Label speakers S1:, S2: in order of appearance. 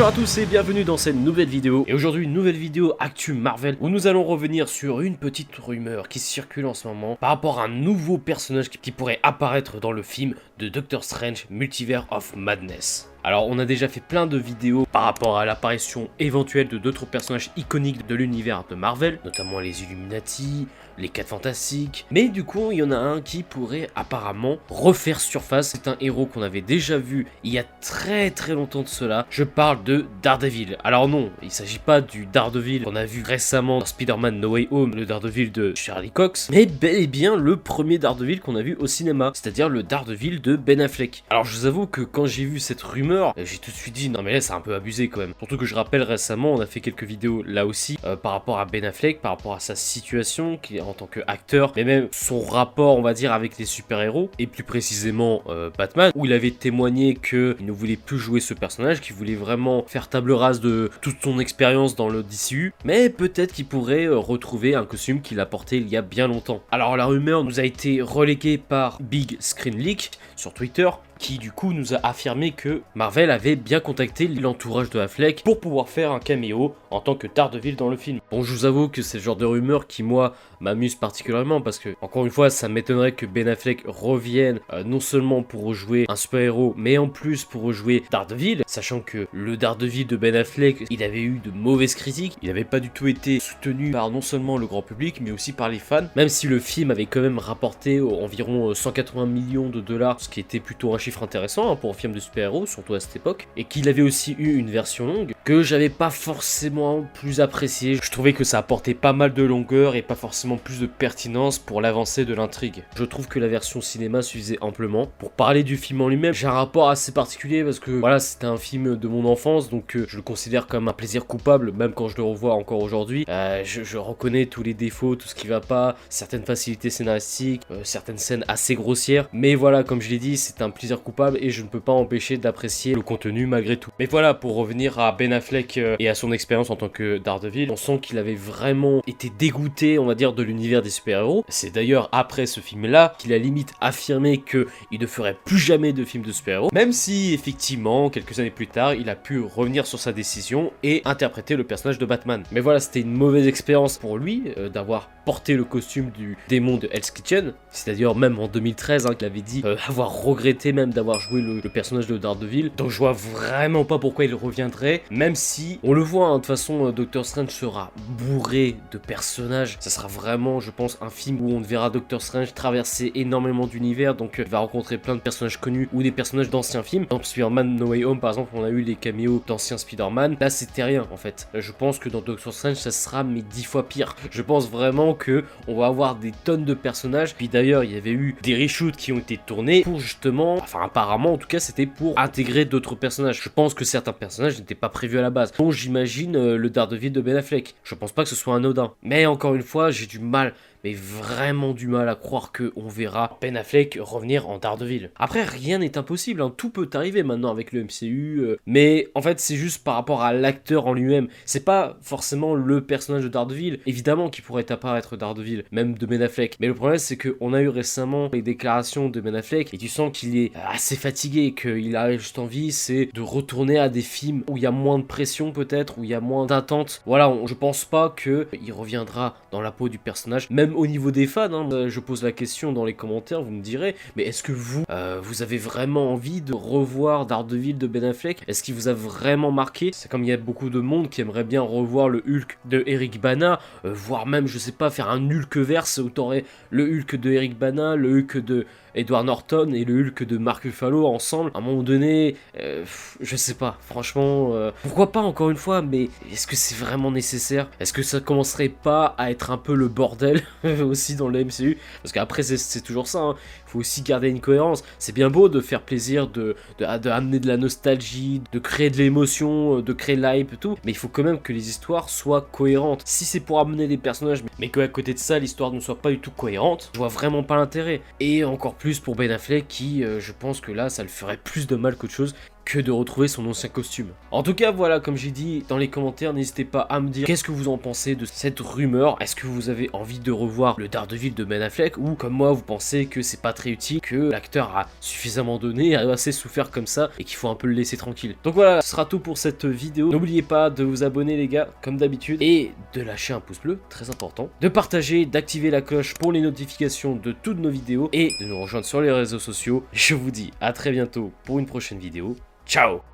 S1: Bonjour à tous et bienvenue dans cette nouvelle vidéo. Et aujourd'hui une nouvelle vidéo Actu Marvel où nous allons revenir sur une petite rumeur qui circule en ce moment par rapport à un nouveau personnage qui pourrait apparaître dans le film de Doctor Strange Multiverse of Madness. Alors on a déjà fait plein de vidéos par rapport à l'apparition éventuelle de d'autres personnages iconiques de l'univers de Marvel, notamment les Illuminati, les 4 Fantastiques, mais du coup il y en a un qui pourrait apparemment refaire surface, c'est un héros qu'on avait déjà vu il y a très très longtemps de cela, je parle de Daredevil. Alors non, il s'agit pas du Daredevil qu'on a vu récemment dans Spider-Man No Way Home, le Daredevil de Charlie Cox, mais bel et bien le premier Daredevil qu'on a vu au cinéma, c'est-à-dire le Daredevil de Ben Affleck. Alors je vous avoue que quand j'ai vu cette rumeur, j'ai tout de suite dit non mais là c'est un peu abusé quand même. Surtout que je rappelle récemment, on a fait quelques vidéos là aussi euh, par rapport à Ben Affleck, par rapport à sa situation en tant qu'acteur, mais même son rapport on va dire avec les super-héros et plus précisément euh, Batman où il avait témoigné qu'il ne voulait plus jouer ce personnage, qu'il voulait vraiment faire table rase de toute son expérience dans le DCU, mais peut-être qu'il pourrait euh, retrouver un costume qu'il a porté il y a bien longtemps. Alors la rumeur nous a été reléguée par Big Screen Leak sur Twitter qui du coup nous a affirmé que Marvel avait bien contacté l'entourage de Affleck pour pouvoir faire un caméo en tant que Daredevil dans le film. Bon, je vous avoue que c'est le genre de rumeur qui, moi, m'amuse particulièrement parce que, encore une fois, ça m'étonnerait que Ben Affleck revienne euh, non seulement pour rejouer un super-héros, mais en plus pour rejouer Daredevil, sachant que le Daredevil de Ben Affleck, il avait eu de mauvaises critiques, il n'avait pas du tout été soutenu par non seulement le grand public, mais aussi par les fans, même si le film avait quand même rapporté environ 180 millions de dollars, ce qui était plutôt un chiffre intéressant hein, pour un film de super-héros, surtout à cette époque, et qu'il avait aussi eu une version longue que j'avais pas forcément plus apprécié. Je trouvais que ça apportait pas mal de longueur et pas forcément plus de pertinence pour l'avancée de l'intrigue. Je trouve que la version cinéma suffisait amplement. Pour parler du film en lui-même, j'ai un rapport assez particulier parce que voilà, c'était un film de mon enfance, donc euh, je le considère comme un plaisir coupable, même quand je le revois encore aujourd'hui. Euh, je, reconnais tous les défauts, tout ce qui va pas, certaines facilités scénaristiques, euh, certaines scènes assez grossières, mais voilà, comme je l'ai dit, c'est un plaisir coupable et je ne peux pas empêcher d'apprécier le contenu malgré tout. Mais voilà, pour revenir à Ben Affleck euh, et à son expérience en tant que Daredevil, on sent qu'il avait vraiment été dégoûté, on va dire, de l'univers des super-héros. C'est d'ailleurs après ce film-là qu'il a limite affirmé qu'il ne ferait plus jamais de film de super-héros, même si effectivement, quelques années plus tard, il a pu revenir sur sa décision et interpréter le personnage de Batman. Mais voilà, c'était une mauvaise expérience pour lui euh, d'avoir porté le costume du démon de Hell's Kitchen. C'est d'ailleurs même en 2013 hein, qu'il avait dit euh, avoir regretté même d'avoir joué le, personnage de Daredevil. Donc je vois vraiment pas pourquoi il reviendrait, si on le voit, hein, de toute façon, euh, Doctor Strange sera bourré de personnages. Ça sera vraiment, je pense, un film où on verra Doctor Strange traverser énormément d'univers, donc euh, il va rencontrer plein de personnages connus ou des personnages d'anciens films. Dans Spider-Man No Way Home, par exemple, on a eu les caméos d'anciens Spider-Man. Là, c'était rien en fait. Je pense que dans Doctor Strange, ça sera mais dix fois pire. Je pense vraiment que on va avoir des tonnes de personnages. Puis d'ailleurs, il y avait eu des reshoots qui ont été tournés pour justement, enfin apparemment en tout cas, c'était pour intégrer d'autres personnages. Je pense que certains personnages n'étaient pas prévus à la base. Bon, j'imagine euh, le Daredevil de Ben Affleck. Je pense pas que ce soit anodin. Mais encore une fois, j'ai du mal mais vraiment du mal à croire que on verra Ben Affleck revenir en Daredevil. Après, rien n'est impossible, hein. tout peut arriver maintenant avec le MCU, euh. mais en fait, c'est juste par rapport à l'acteur en lui-même. C'est pas forcément le personnage de Daredevil, évidemment qui pourrait apparaître Daredevil, même de Ben Affleck. Mais le problème, c'est qu'on a eu récemment les déclarations de Ben Affleck et tu sens qu'il est assez fatigué, qu'il a juste envie, c'est de retourner à des films où il y a moins de pression peut-être, où il y a moins d'attente. Voilà, je pense pas que il reviendra dans la peau du personnage, même au niveau des fans, hein, euh, je pose la question dans les commentaires, vous me direz, mais est-ce que vous, euh, vous avez vraiment envie de revoir Daredevil de Ben Affleck? Est-ce qu'il vous a vraiment marqué? C'est comme il y a beaucoup de monde qui aimerait bien revoir le Hulk de Eric Bana, euh, voire même, je sais pas, faire un Hulk verse où t'aurais le Hulk de Eric Bana, le Hulk de Edward Norton et le Hulk de Mark Ruffalo ensemble, à un moment donné, je sais pas, franchement, pourquoi pas encore une fois, mais est-ce que c'est vraiment nécessaire? Est-ce que ça commencerait pas à être un peu le bordel? aussi dans le MCU. Parce qu'après, c'est toujours ça. Hein. Faut aussi garder une cohérence. C'est bien beau de faire plaisir, de, de, amener de la nostalgie, de créer de l'émotion, euh, de créer l'hype tout. Mais il faut quand même que les histoires soient cohérentes. Si c'est pour amener des personnages, mais qu'à côté de ça, l'histoire ne soit pas du tout cohérente, je vois vraiment pas l'intérêt. Et encore plus pour Ben Affleck qui, euh, je pense que là, ça le ferait plus de mal qu'autre chose. que de retrouver son ancien costume. En tout cas, voilà, comme j'ai dit dans les commentaires, n'hésitez pas à me dire qu'est-ce que vous en pensez de cette rumeur. Est-ce que vous avez envie de revoir le Daredevil de Ben Affleck ou comme moi, vous pensez que c'est pas utile, que l'acteur a suffisamment donné, a assez souffert comme ça et qu'il faut un peu le laisser tranquille. Donc voilà, ce sera tout pour cette vidéo. N'oubliez pas de vous abonner les gars, comme d'habitude, et de lâcher un pouce bleu, très important, de partager, d'activer la cloche pour les notifications de toutes nos vidéos et de nous rejoindre sur les réseaux sociaux. Je vous dis à très bientôt pour une prochaine vidéo. Ciao